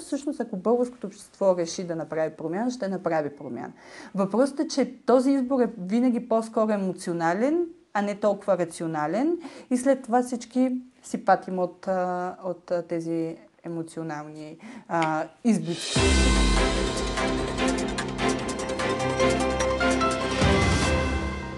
Всъщност, ако българското общество реши да направи промяна, ще направи промяна. Въпросът е, че този избор е винаги по-скоро емоционален, а не толкова рационален. И след това всички си патим от, от тези емоционални а, изблици.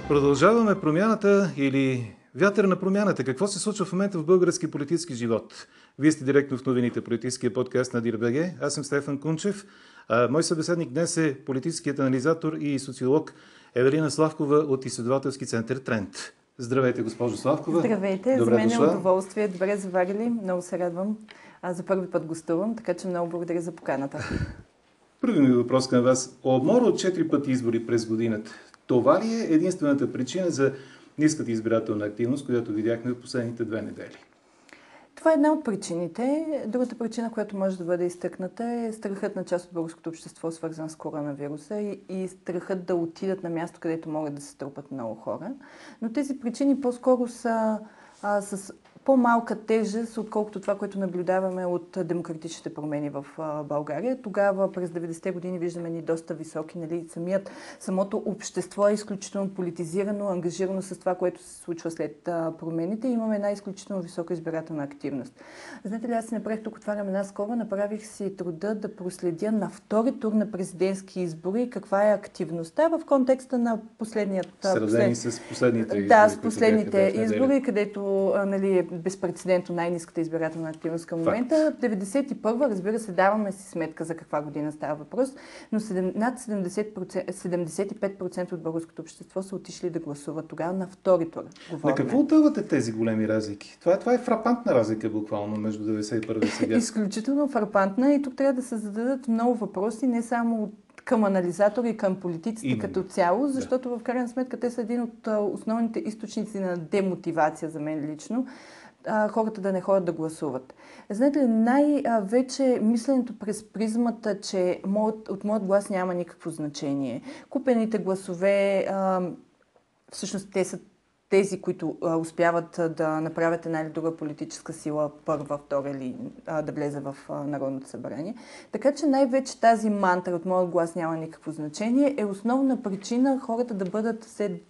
Продължаваме промяната или вятър на промяната. Какво се случва в момента в български политически живот? Вие сте директно в новините политическия подкаст на ДИРБГ. Аз съм Стефан Кунчев. А, мой събеседник днес е политическият анализатор и социолог Евелина Славкова от изследователски център Тренд. Здравейте, госпожо Славкова. Здравейте, Добре за мен е удоволствие. Добре заварили, много се радвам. Аз за първи път гостувам, така че много благодаря за поканата. Първи ми въпрос към вас. Обмор от 4 пъти избори през годината. Това ли е единствената причина за ниската избирателна активност, която видяхме в последните две недели? Това е една от причините. Другата причина, която може да бъде изтъкната е страхът на част от българското общество, свързан с коронавируса и, и страхът да отидат на място, където могат да се трупат много хора. Но тези причини по-скоро са а, с по-малка тежест, отколкото това, което наблюдаваме от демократичните промени в България. Тогава, през 90-те години, виждаме ни доста високи. Нали? Самият, самото общество е изключително политизирано, ангажирано с това, което се случва след промените. Имаме една изключително висока избирателна активност. Знаете ли, аз си направих тук, отварям една скоба, направих си труда да проследя на втори тур на президентски избори каква е активността в контекста на последният... Сравнени послед... с последните избори. Да, с последните избори, където нали, безпредседентно най-низката избирателна активност към момента. 91-а, разбира се, даваме си сметка за каква година става въпрос, но над 70%, 75% от българското общество са отишли да гласуват тогава на втори тур. На какво отдавате тези големи разлики? Това, това е фрапантна разлика буквално между 91 и сега. Изключително фрапантна и тук трябва да се зададат много въпроси, не само от към анализатори и към политиците Именно. като цяло, защото да. в крайна сметка те са един от основните източници на демотивация за мен лично хората да не ходят да гласуват. Знаете ли, най-вече мисленето през призмата, че от моят глас няма никакво значение. Купените гласове, всъщност те са тези, които успяват да направят една или друга политическа сила първа, втора или да влезе в Народното събрание. Така че най-вече тази мантра от моят глас няма никакво значение е основна причина хората да бъдат все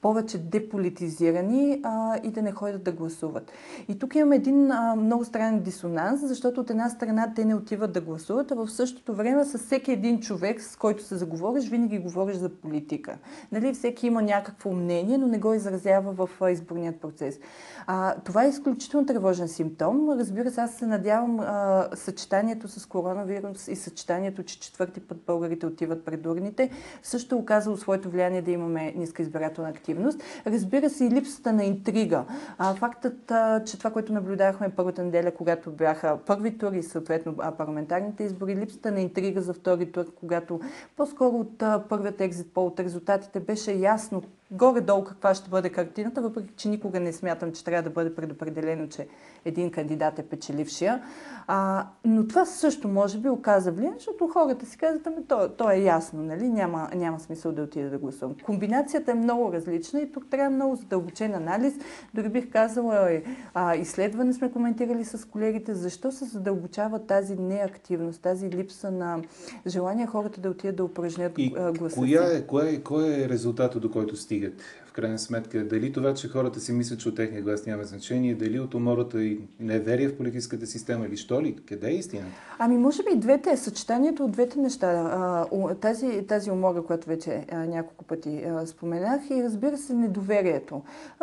повече деполитизирани а, и да не ходят да гласуват. И тук имаме един а, много странен дисонанс, защото от една страна те не отиват да гласуват, а в същото време с всеки един човек, с който се заговориш, винаги говориш за политика. Нали? Всеки има някакво мнение, но не го изразява в изборният процес. А, това е изключително тревожен симптом. Разбира се, аз се надявам а, съчетанието с коронавирус и съчетанието, че четвърти път българите отиват пред урните, също оказало своето влияние да имаме ниска избирателна активност. Разбира се и липсата на интрига. А, фактът, а, че това, което наблюдахме първата неделя, когато бяха първи тур и съответно парламентарните избори, липсата на интрига за втори тур, когато по-скоро от а, първият екзит пол от резултатите беше ясно горе-долу каква ще бъде картината, въпреки че никога не смятам, че трябва да бъде предопределено, че един кандидат е печелившия. А, но това също може би оказа влияние, защото хората си казват, ами то, то е ясно, нали? няма, няма смисъл да отида да гласувам. Комбинацията е много различна и тук трябва много задълбочен анализ. Дори бих казала, е, а, изследване сме коментирали с колегите, защо се задълбочава тази неактивност, тази липса на желание хората да отидат да упражнят гласа. Коя е, кое, е, кое е резултата, до който стигат? Крайна сметка. Дали това, че хората си мислят, че от техния глас няма значение, дали от умората и неверие в политическата система или що ли? Къде е истината? Ами, може би двете, съчетанието от двете неща. Тази, тази умора, която вече няколко пъти споменах и разбира се недоверието.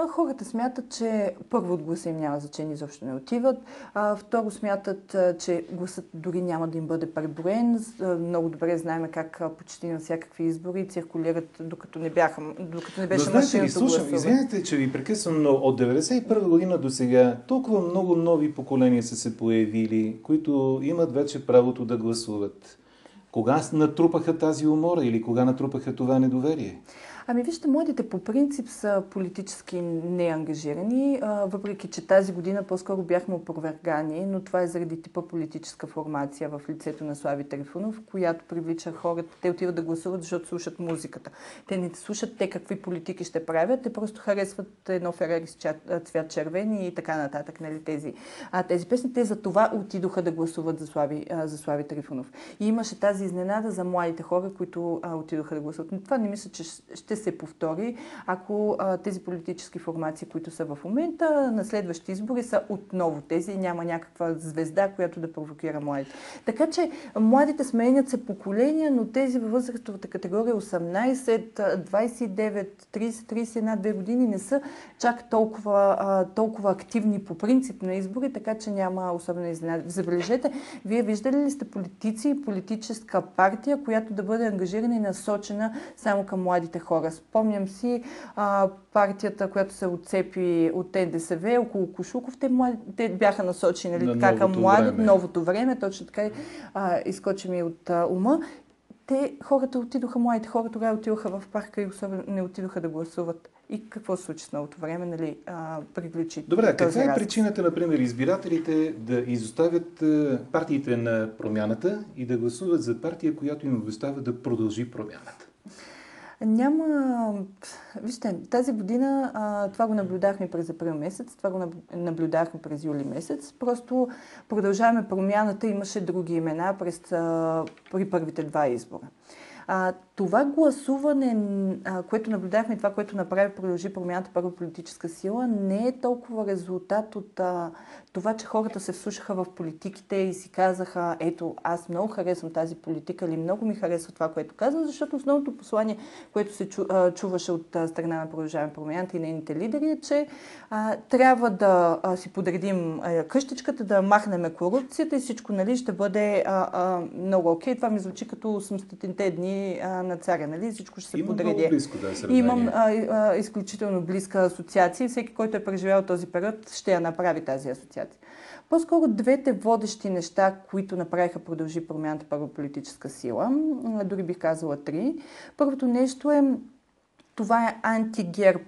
Хората смятат, че първо от гласа им няма значение, изобщо не отиват. Второ смятат, че гласът дори няма да им бъде преброен. Много добре знаем как почти на всякакви избори циркулират, докато не, бяха, докато не беше машина ви слушам. Извинете, че ви прекъсвам, но от 1991 година до сега толкова много нови поколения са се появили, които имат вече правото да гласуват. Кога натрупаха тази умора или кога натрупаха това недоверие? Ами вижте, младите по принцип са политически неангажирани, въпреки че тази година по-скоро бяхме опровергани, но това е заради типа политическа формация в лицето на Слави Трифонов, която привлича хората. Те отиват да гласуват, защото слушат музиката. Те не слушат те какви политики ще правят, те просто харесват едно Ферари с цвят червен и така нататък, нали, тези, а, тези песни. Те за това отидоха да гласуват за Слави, за Слави Трифонов. И имаше тази изненада за младите хора, които а, отидоха да гласуват. Но това не мисля, че ще се повтори, ако а, тези политически формации, които са в момента, на следващи избори са отново тези и няма някаква звезда, която да провокира младите. Така че младите сменят се поколения, но тези във възрастовата категория 18, 29, 30, 31, 2 години не са чак толкова, а, толкова активни по принцип на избори, така че няма особено изненада. Забележете, вие виждали ли сте политици и политическа партия, която да бъде ангажирана и насочена само към младите хора? Спомням си а, партията, която се отцепи от НДСВ около Кошуков, те, млади, те бяха насочени нали, така към млади, новото време, точно така а, изкочи ми от а, ума. Те, хората отидоха, младите хора тогава отидоха в парка и особено не отидоха да гласуват. И какво се случи с новото време, нали, а, приключи Добре, каква е причината, например, избирателите да изоставят партиите на промяната и да гласуват за партия, която им обещава да продължи промяната? Няма... Вижте, тази година а, това го наблюдахме през април месец, това го наблюдахме през юли месец. Просто продължаваме промяната, имаше други имена през, а, при първите два избора. А, това гласуване, което наблюдахме, това, което направи продължи промяната първа политическа сила, не е толкова резултат от а, това, че хората се вслушаха в политиките и си казаха, ето, аз много харесвам тази политика или много ми харесва това, което казвам, защото основното послание, което се чу, а, чуваше от а, страна на продължаване промяната и нейните лидери е, че а, трябва да а, си подредим а, къщичката, да махнем корупцията и всичко нали, ще бъде а, а, много окей. Това ми звучи като 800-те дни на царя, нали? Всичко ще се Има подреди. Много близко, да, Имам а, а, изключително близка асоциация и всеки, който е преживял този период, ще я направи тази асоциация. По-скоро двете водещи неща, които направиха продължи промяната първа политическа сила, дори бих казала три. Първото нещо е това е антигерб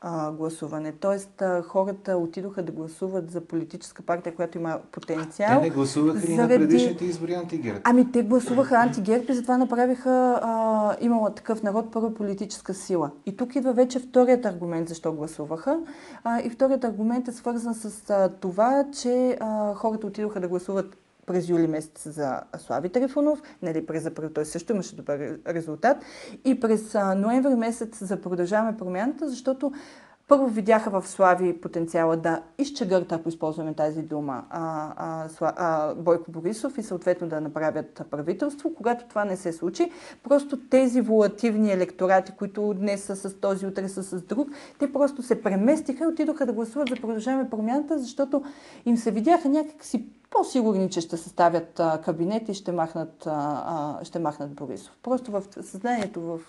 а, гласуване. Тоест, а, хората отидоха да гласуват за политическа партия, която има потенциал. Те не гласуваха заради... и на предишните избори антигерб. Ами те гласуваха антигерб и затова направиха а, имала такъв народ първа политическа сила. И тук идва вече вторият аргумент защо гласуваха. А, и вторият аргумент е свързан с а, това, че а, хората отидоха да гласуват през юли месец за Слави Трифонов, нали, през април той също имаше добър резултат и през ноември месец за продължаваме промяната, защото първо видяха в Слави потенциала да изчегърта, ако използваме тази дума, а, а, а, Бойко Борисов и съответно да направят правителство. Когато това не се случи, просто тези волативни електорати, които днес са с този, утре са с друг, те просто се преместиха и отидоха да гласуват за продължаваме промяната, защото им се видяха някакси по-сигурни, че ще съставят а, кабинет и ще махнат, а, ще махнат Борисов. Просто в съзнанието, в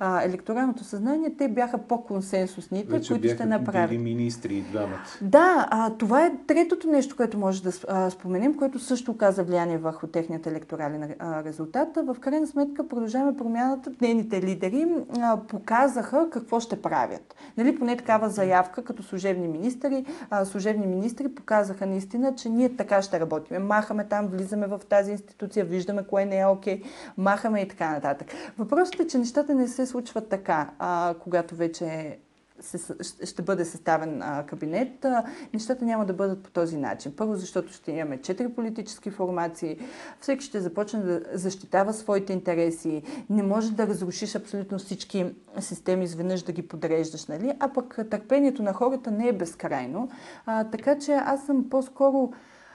а, електоралното съзнание, те бяха по-консенсусните, Вече които ще направят. Били министри и двамата. Да, а, това е третото нещо, което може да а, споменем, което също оказа влияние върху техният електорален а, резултат. В крайна сметка продължаваме промяната. Нейните лидери а, показаха какво ще правят. Нали, поне такава заявка, като служебни министри, а, служебни министри показаха наистина, че ние така ще работим. Махаме там, влизаме в тази институция, виждаме кое не е окей, махаме и така нататък. Въпросът е, че нещата не се случват така, а, когато вече се, ще бъде съставен а, кабинет, а, нещата няма да бъдат по този начин. Първо, защото ще имаме четири политически формации, всеки ще започне да защитава своите интереси, не може да разрушиш абсолютно всички системи изведнъж да ги подреждаш, нали? а пък търпението на хората не е безкрайно. А, така че аз съм по-скоро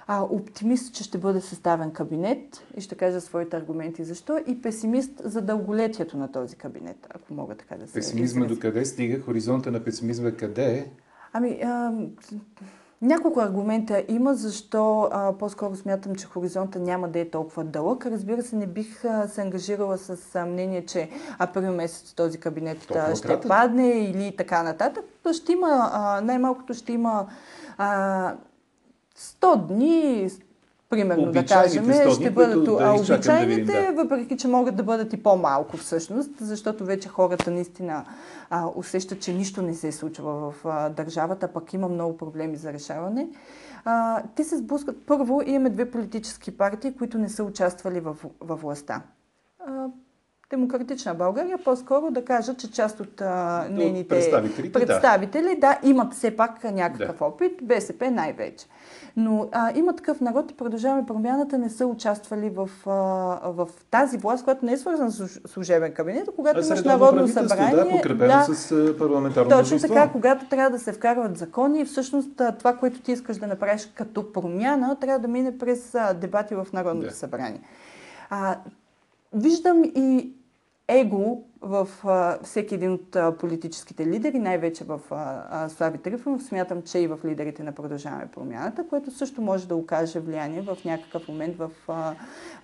а, оптимист, че ще бъде съставен кабинет и ще кажа своите аргументи защо и песимист за дълголетието на този кабинет, ако мога така да се Песимизма до къде стига? Хоризонта на песимизма къде е? Ами, а, няколко аргумента има, защо а, по-скоро смятам, че хоризонта няма да е толкова дълъг. Разбира се, не бих а, се ангажирала с а, мнение, че април месец този кабинет а, ще кратък. падне или така нататък. Ще има, а, най-малкото ще има а, 100 дни примерно да кажем, ще бъдат да обичайните, да видим, да. въпреки че могат да бъдат и по-малко всъщност, защото вече хората наистина а, усещат, че нищо не се случва в а, държавата, пък има много проблеми за решаване. А, те се сблъскат. Първо, имаме две политически партии, които не са участвали в, в властта. Демократична България, по-скоро да кажа, че част от а, нейните представители да. да, имат все пак някакъв да. опит, БСП най-вече. Но а, има такъв народ и продължаваме промяната, не са участвали в, а, в тази власт, която не е свързана с служебен кабинет, когато а имаш народно събрание. Да, да, с парламентарно Точно множество. така, когато трябва да се вкарват закони, всъщност това, което ти искаш да направиш като промяна, трябва да мине през а, дебати в Народното да. събрание. А, виждам и é igual в всеки един от политическите лидери, най-вече в Слави Трифонов, смятам, че и в лидерите на Продължаваме промяната, което също може да окаже влияние в някакъв момент в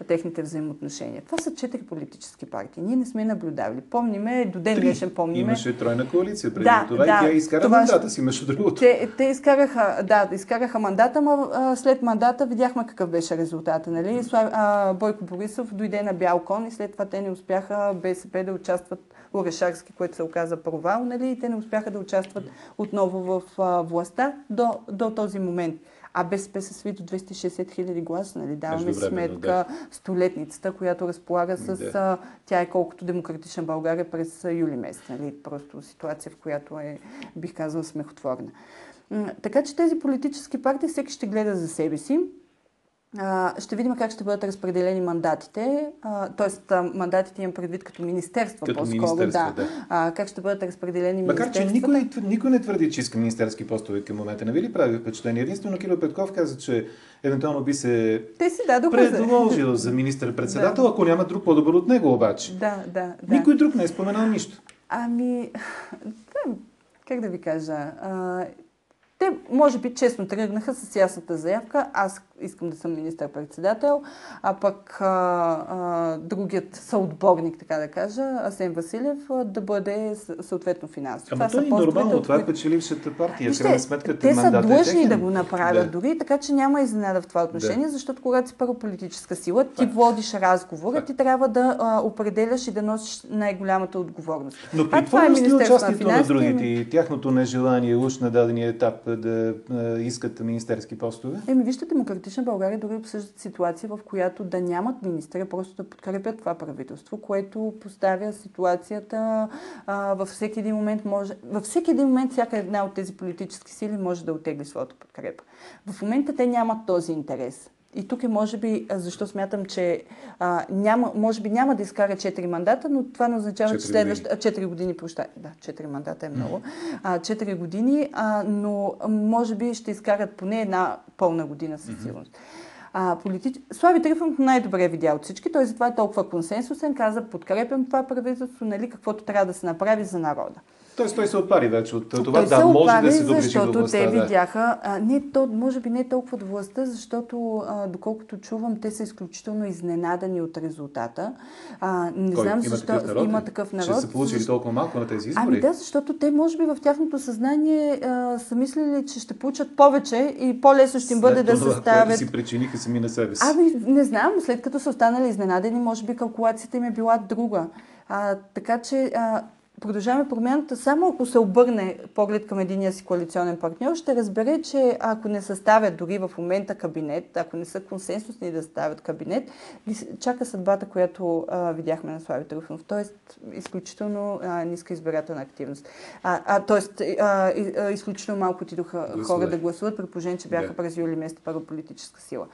техните взаимоотношения. Това са четири политически партии. Ние не сме наблюдавали. Помниме, до ден днешен помниме. Имаше тройна коалиция преди да, това да, и тя изкара това, мандата си, между другото. Те, те изкараха, да, изкараха мандата, но след мандата видяхме какъв беше резултата. Нали? Слав, а, Бойко Борисов дойде на бял кон и след това те не успяха БСП да участват Орешарски, което се оказа провал, нали? и те не успяха да участват отново в а, властта до, до този момент. А БСП се сви до 260 хиляди гласа, нали? Даваме сметка да. столетницата, която разполага с... Да. тя е колкото демократична България през юли месец, нали? Просто ситуация, в която е, бих казал, смехотворна. Така че тези политически партии всеки ще гледа за себе си. Ще видим как ще бъдат разпределени мандатите, т.е. мандатите имам предвид като министерства като по-скоро. Да. да. А, как ще бъдат разпределени Макар, че никой, никой не твърди, че иска министерски постове към момента. Не ви ли прави впечатление? Единствено Кирил Петков каза, че евентуално би се Те си дадоха предложил за министър-председател, да. ако няма друг по-добър от него обаче. Да, да, да. Никой друг не е споменал нищо. Ами, да, как да ви кажа, а, те, може би, честно тръгнаха с ясната заявка. Аз искам да съм министър-председател, а пък а, а, другият съотборник, така да кажа, Асен Василев, да бъде съответно финансово. Ама това, е нормално, това е печелившата партия. Вижте, крайна сметка, те са длъжни е да го направят да. дори, така че няма изненада в това отношение, да. защото когато си първо политическа сила, ти Факт. водиш разговора, Факт. ти трябва да а, определяш и да носиш най-голямата отговорност. Но при това е участието на, на другите и тяхното нежелание уж на дадения етап да а, искат министерски постове? Еми, вижте, Демократична България дори обсъждат ситуация, в която да нямат министър, просто да подкрепят това правителство, което поставя ситуацията а, във всеки един момент може, във всеки един момент всяка една от тези политически сили може да отегли своята подкрепа. В момента те нямат този интерес. И тук е, може би, защо смятам, че а, няма, може би няма да изкара 4 мандата, но това не означава, че следващите 4 години, прощай, да, 4 мандата е много, а, 4 години, а, но може би ще изкарат поне една пълна година със сигурност. А, политич... Слави Трифонов най-добре е видял от всички, той затова е толкова консенсусен, каза, подкрепям това правителство, нали, каквото трябва да се направи за народа. Тоест той се отпари вече от това, той да може да се доближи защото до властта. те видяха, а, не, то, може би не толкова до властта, защото а, доколкото чувам, те са изключително изненадани от резултата. А, не Кой? знам има защо такъв народ, има такъв народ. Че са получили толкова малко на тези избори? Ами да, защото те може би в тяхното съзнание а, са мислили, че ще получат повече и по-лесно ще им бъде да се ставят. Да си причиниха сами на себе си. Ами не знам, след като са останали изненадени, може би калкулацията им е била друга. А, така че а, Продължаваме промяната, само ако се обърне поглед към единия си коалиционен партньор, ще разбере, че ако не съставят дори в момента кабинет, ако не са консенсусни да съставят кабинет, чака съдбата, която а, видяхме на Слави Труфанов. Тоест, изключително а, ниска избирателна активност. А, а, тоест, а, а, изключително малко отидоха хора да гласуват, при положение, че бяха yeah. през юли месец първа политическа сила.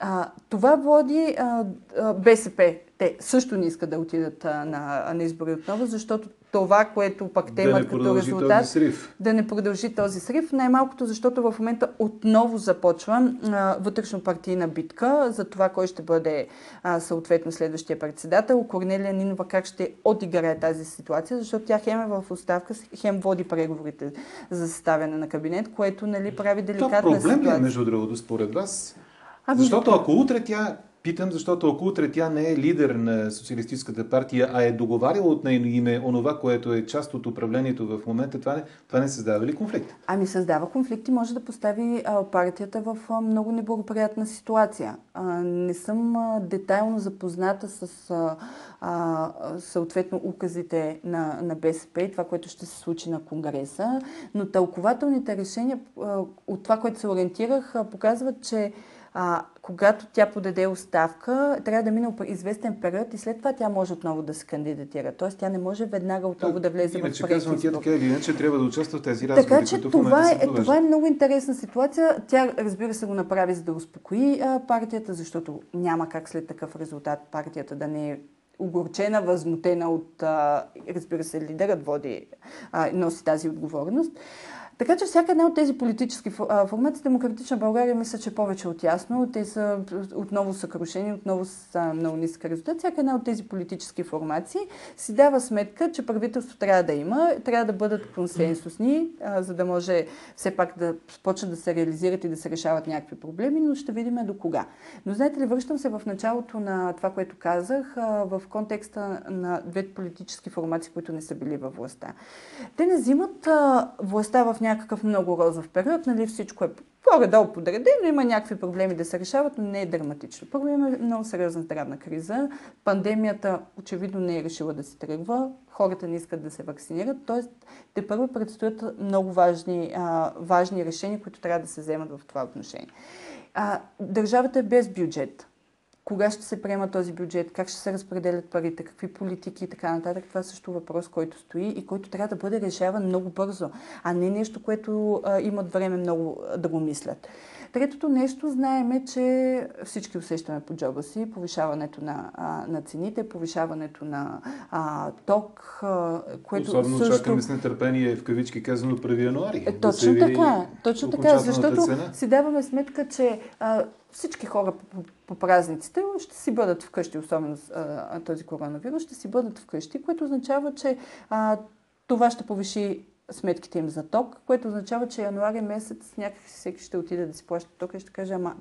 А, това води а, а, БСП. Те също не искат да отидат а, на, на избори отново, защото това, което пък те имат като резултат, да не продължи този срив. Най-малкото, защото в момента отново започва вътрешно партийна битка за това, кой ще бъде а, съответно следващия председател. Корнелия Нинова как ще отиграе тази ситуация, защото тя хем е в оставка, хем води преговорите за съставяне на кабинет, което нали, прави деликатна То проблем ситуация. ли е, между другото, според вас? Ами... Защото ако утре тя Питам, защото ако утре тя не е лидер на Социалистическата партия, а е договаряла от нейно име онова, което е част от управлението в момента, това не, това не създава ли конфликт? Ами създава конфликт и може да постави партията в много неблагоприятна ситуация. Не съм детайлно запозната с съответно указите на, на БСП и това, което ще се случи на Конгреса, но тълкователните решения от това, което се ориентирах, показват, че а, когато тя подаде оставка, трябва да мине известен период и след това тя може отново да се кандидатира. Тоест тя не може веднага отново да, да влезе иначе, в казвам, тя така или иначе трябва да участва в тези разговори, Така че това е, това е много интересна ситуация. Тя, разбира се, го направи за да успокои а, партията, защото няма как след такъв резултат партията да не е огорчена, възмутена от, а, разбира се, лидерът води, а, носи тази отговорност. Така че всяка една от тези политически формати, Демократична България, мисля, че повече от ясно. Те са отново съкрушени, отново са много ниска резултат. Всяка една от тези политически формации си дава сметка, че правителство трябва да има, трябва да бъдат консенсусни, за да може все пак да почнат да се реализират и да се решават някакви проблеми, но ще видим до кога. Но знаете ли, връщам се в началото на това, което казах, в контекста на двете политически формации, които не са били във властта. Те не взимат властта в някакъв много розов период, нали, всичко е горе-долу подредено, има някакви проблеми да се решават, но не е драматично. Първо имаме много сериозна здравна криза, пандемията очевидно не е решила да се тръгва, хората не искат да се вакцинират, т.е. те първо предстоят много важни, а, важни решения, които трябва да се вземат в това отношение. А, държавата е без бюджет кога ще се приема този бюджет, как ще се разпределят парите, какви политики и така нататък. Това е също въпрос, който стои и който трябва да бъде решаван много бързо, а не нещо, което а, имат време много да го мислят. Третото нещо знаеме, че всички усещаме по джоба си повишаването на, а, на цените, повишаването на а, ток, а, което Особено също... чакаме с нетърпение в кавички казано преди януари. Е, точно да така, точно така, защото цена. си даваме сметка, че а, всички хора по, по празниците ще си бъдат вкъщи, особено а, този коронавирус, ще си бъдат вкъщи, което означава, че а, това ще повиши сметките им за ток, което означава, че януари месец някакси всеки ще отиде да си плаща ток и ще каже, ама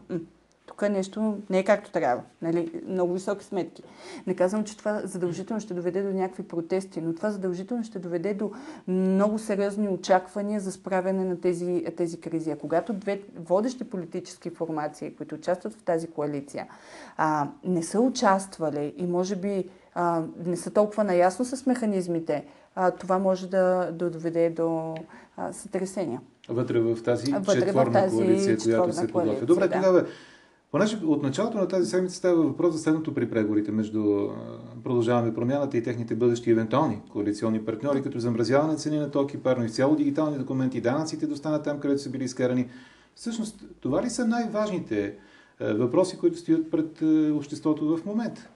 тук нещо не е както трябва. Нали? Много високи сметки. Не казвам, че това задължително ще доведе до някакви протести, но това задължително ще доведе до много сериозни очаквания за справяне на тези, тези кризи. А когато две водещи политически формации, които участват в тази коалиция, а, не са участвали и може би а, не са толкова наясно с механизмите, а, това може да, да доведе до а, сътресения. Вътре в тази Вътре четворна в тази коалиция, която се подготвя. Добре, да. тогава Понеже от началото на тази седмица става въпрос за следното при преговорите между продължаваме промяната и техните бъдещи евентуални коалиционни партньори, като замразяване цени на токи, парно изцяло дигитални документи, данъците достанат там, където са били изкарани. Всъщност, това ли са най-важните въпроси, които стоят пред обществото в момента?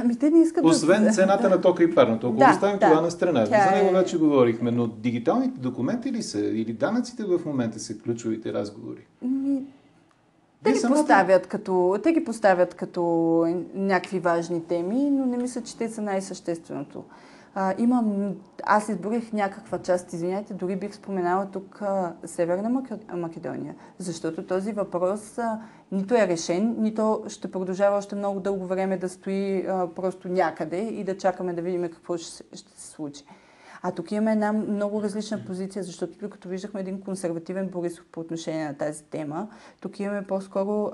Ами те не искат Освен да... цената на тока и парното. Ако да, оставим да. това на страна, Тя за него е... вече говорихме, но дигиталните документи ли са или данъците в момента са ключовите разговори? Ми, те ги, поставят като, те ги поставят като някакви важни теми, но не мисля, че те са най-същественото. Имам, аз изборих някаква част, извиняйте, дори бих споменала тук а, Северна Македония, защото този въпрос а, нито е решен, нито ще продължава още много дълго време да стои а, просто някъде и да чакаме да видим какво ще, ще се случи. А тук имаме една много различна позиция, защото тук като виждахме един консервативен Борисов по отношение на тази тема, тук имаме по-скоро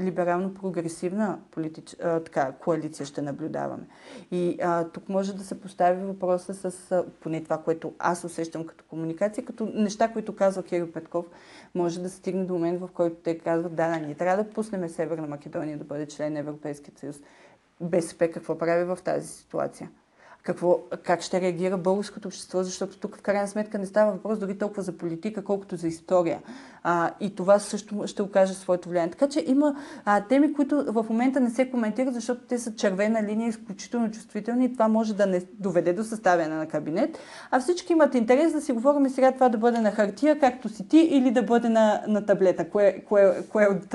либерално-прогресивна политич... а, така, коалиция ще наблюдаваме. И а, тук може да се постави въпроса с а, поне това, което аз усещам като комуникация, като неща, които казва Кирил Петков, може да стигне до момент, в който те казват, да, да, ние трябва да пуснем Северна Македония да бъде член на Европейския съюз. БСП какво прави в тази ситуация? Какво, как ще реагира българското общество, защото тук в крайна сметка не става въпрос дори толкова за политика, колкото за история. А, и това също ще окаже своето влияние. Така че има а, теми, които в момента не се коментират, защото те са червена линия, изключително чувствителни и това може да не доведе до съставяне на кабинет. А всички имат интерес да си говорим сега това да бъде на хартия, както си ти, или да бъде на, на таблета. Кое, кое, кое от,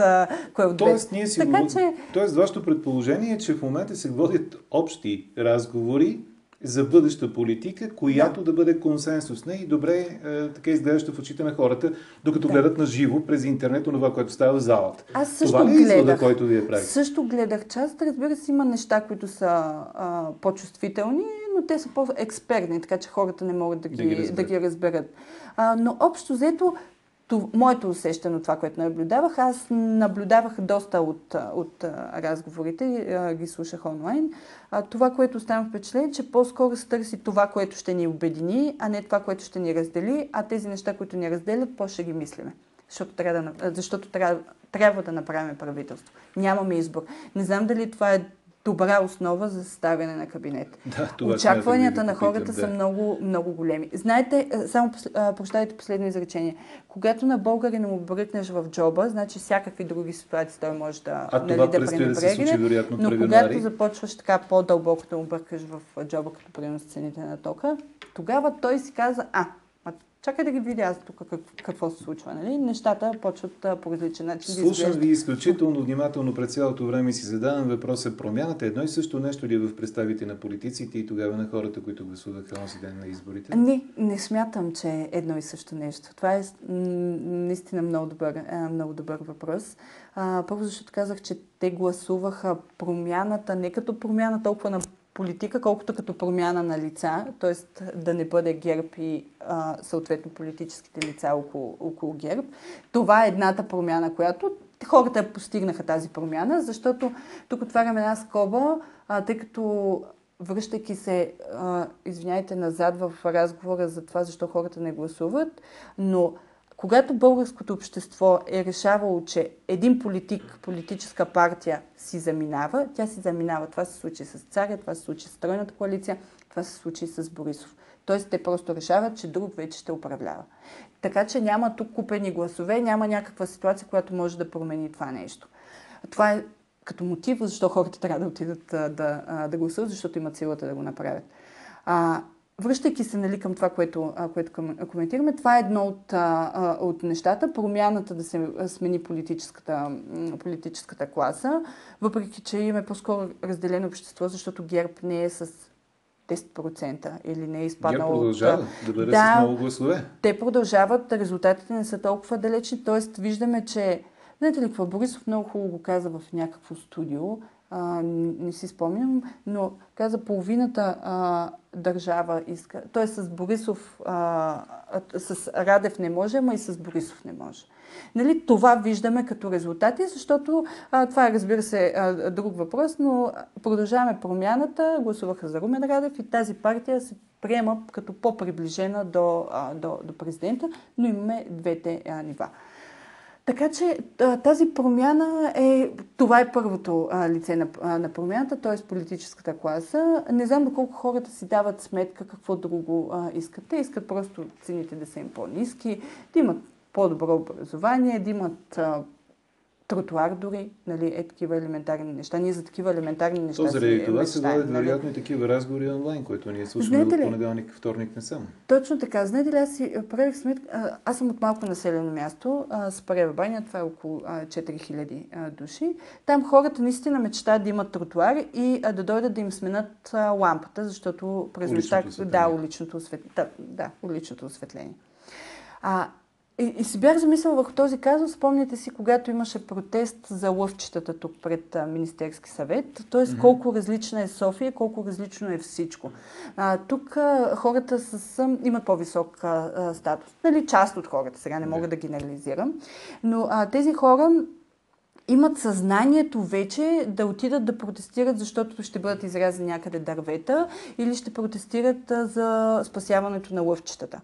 кое от Тоест, ние си така, го... че... Тоест, вашето предположение е, че в момента се водят общи разговори за бъдеща политика, която да, бъде консенсусна и добре е, така изглеждаща в очите на хората, докато да. гледат на живо през интернет това, което става в залата. Аз също това ли е гледах, който вие правите? Също гледах част. Разбира се, има неща, които са а, по-чувствителни, но те са по-експертни, така че хората не могат да ги, да ги разберат. Да ги разберат. А, но общо взето, моето усещане от това, което наблюдавах, аз наблюдавах доста от, от разговорите, ги слушах онлайн. Това, което оставам впечатление, че по-скоро се търси това, което ще ни обедини, а не това, което ще ни раздели, а тези неща, които ни разделят, по-ще ги мислиме. Защото трябва да, защото трябва, трябва да направим правителство. Нямаме избор. Не знам дали това е добра основа за съставяне на кабинет. Да, това Очакванията на хората да. са много, много големи. Знаете, само прощайте последно изречение. Когато на българина му бръкнеш в джоба, значи всякакви други ситуации той може да, а нали, да пренебрегне. Да но когато започваш така по-дълбоко да му бъркаш в джоба, като примерно с цените на тока, тогава той си каза, а, чакай да ги видя аз тук как, какво се случва. Нали? Нещата почват по различен начин. Слушам ви изключително внимателно през цялото време и си задавам въпроса. Промяната едно и също нещо ли е в представите на политиците и тогава на хората, които гласуваха онзи ден на изборите? Не, не смятам, че е едно и също нещо. Това е наистина много добър, много добър въпрос. А, първо, защото казах, че те гласуваха промяната не като промяна толкова на политика, колкото като промяна на лица, т.е. да не бъде ГЕРБ и а, съответно политическите лица около, около ГЕРБ. Това е едната промяна, която хората постигнаха тази промяна, защото тук отварям една скоба, а, тъй като връщайки се, а, извиняйте, назад в разговора за това, защо хората не гласуват, но когато българското общество е решавало, че един политик, политическа партия си заминава, тя си заминава. Това се случи с царя, това се случи с Тройната коалиция, това се случи с Борисов. Тоест те просто решават, че друг вече ще управлява. Така че няма тук купени гласове, няма някаква ситуация, която може да промени това нещо. Това е като мотив, защо хората трябва да отидат да, да, да гласуват, защото имат силата да го направят. А, Връщайки се нали, към това, което, което коментираме, това е едно от, от нещата. Промяната да се смени политическата, политическата класа, въпреки че имаме по-скоро разделено общество, защото ГЕРБ не е с 10% или не е изпаднал. ГЕРБ продължава да бъде да, с много гласове. Те продължават, резултатите не са толкова далечни, т.е. виждаме, че Знаете ли какво? Борисов много хубаво го каза в някакво студио, а, не си спомням, но каза половината а, държава иска. Той с Борисов, а, с Радев не може, ама и с Борисов не може. Нали, това виждаме като резултати, защото а, това е, разбира се, а, друг въпрос, но продължаваме промяната, гласуваха за Румен Радев и тази партия се приема като по-приближена до, а, до, до президента, но имаме двете а, нива. Така че тази промяна е, това е първото лице на, на промяната, т.е. политическата класа. Не знам доколко хората си дават сметка какво друго а, искат. Те искат просто цените да са им по-низки, да имат по-добро образование, да имат а, тротуар дори, нали, е такива елементарни неща. Ние за такива елементарни неща. То заради това се водят нали? вероятно и такива разговори онлайн, които ние слушаме от понеделник, вторник не само. Точно така. Знаете ли, аз си правих сметка, аз съм от малко населено място, с Парева баня, това е около 4000 души. Там хората наистина мечтаят да имат тротуар и да дойдат да им сменят лампата, защото през нощта... Да, уличното осветление. Да, да, уличното осветление. А, и, и си бях замислила върху този казус. Спомняте си, когато имаше протест за лъвчетата тук пред а, Министерски съвет. Т.е. Mm-hmm. колко различна е София, колко различно е всичко. А, тук а, хората с, а, имат по-висок а, статус. Нали, част от хората, сега не мога да генерализирам. Но а, тези хора имат съзнанието вече да отидат да протестират, защото ще бъдат изрязани някъде дървета или ще протестират за спасяването на лъвчетата.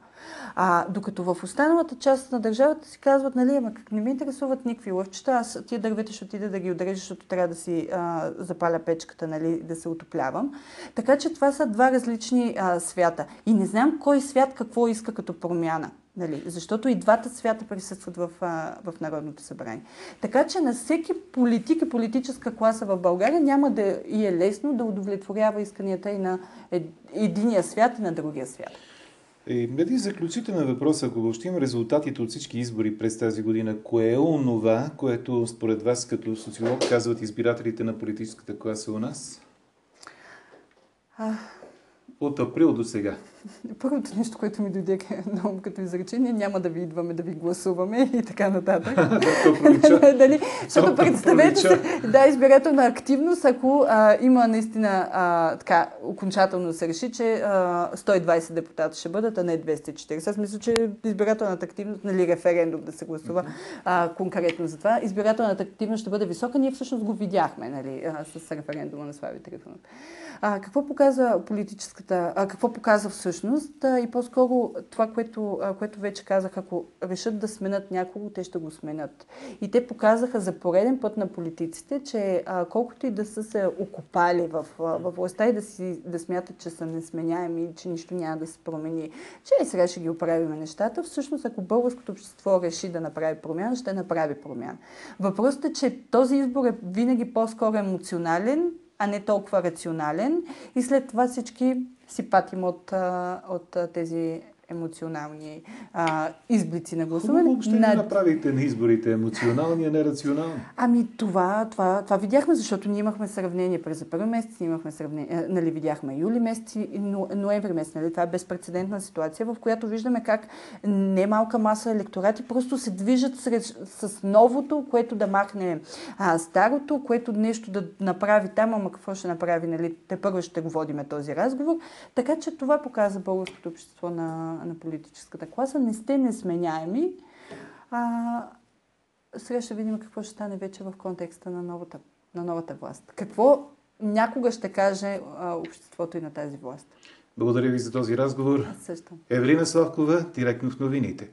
А, докато в останалата част на държавата си казват, нали, ама как не ме интересуват никакви лъвчета, аз тия дървета ще отида да ги отрежа, защото трябва да си а, запаля печката, нали, да се отоплявам. Така че това са два различни а, свята. И не знам кой свят какво иска като промяна. Нали, защото и двата свята присъстват в, в Народното събрание. Така че на всеки политик и политическа класа в България няма да и е лесно да удовлетворява исканията и на единия свят и на другия свят. И един заключителен въпрос, ако въобще резултатите от всички избори през тази година, кое е онова, което според вас като социолог казват избирателите на политическата класа у нас? А, от април до сега? Първото нещо, което ми дойде на ум като изречение, няма да ви идваме да ви гласуваме и така нататък. Дали? Защото представете се, да, избирателна активност, ако а, има наистина а, така, окончателно се реши, че а, 120 депутата ще бъдат, а не 240. Аз мисля, че избирателната активност, нали, референдум да се гласува а, конкретно за това, избирателната активност ще бъде висока. Ние всъщност го видяхме нали, а, с референдума на Слави Трифонов. А, какво показва политическата, а, какво показва всъщност а, и по-скоро това, което, което вече казах, ако решат да сменят някого, те ще го сменят. И те показаха за пореден път на политиците, че колкото и да са се окопали в, в властта и да, си, да смятат, че са несменяеми, че нищо няма да се промени, че и сега ще ги оправим нещата, всъщност ако българското общество реши да направи промяна, ще направи промяна. Въпросът е, че този избор е винаги по-скоро емоционален, а не толкова рационален. И след това всички си патим от, от тези емоционални а, изблици на гласуване. Хубаво въобще на... направите на изборите емоционални, а не рационални. Ами това, това, това видяхме, защото ние имахме сравнение през първи месец, имахме сравнение, нали, видяхме юли месец и ноември месец. Нали, това е безпредседентна ситуация, в която виждаме как немалка маса електорати просто се движат сред, с новото, което да махне а, старото, което нещо да направи там, ама какво ще направи, нали, те първо ще го водиме този разговор. Така че това показва българското общество на на, политическата класа. Не сте несменяеми. А, сега ще видим какво ще стане вече в контекста на новата, на новата власт. Какво някога ще каже а, обществото и на тази власт. Благодаря ви за този разговор. Аз също. Евелина Славкова, директно в новините.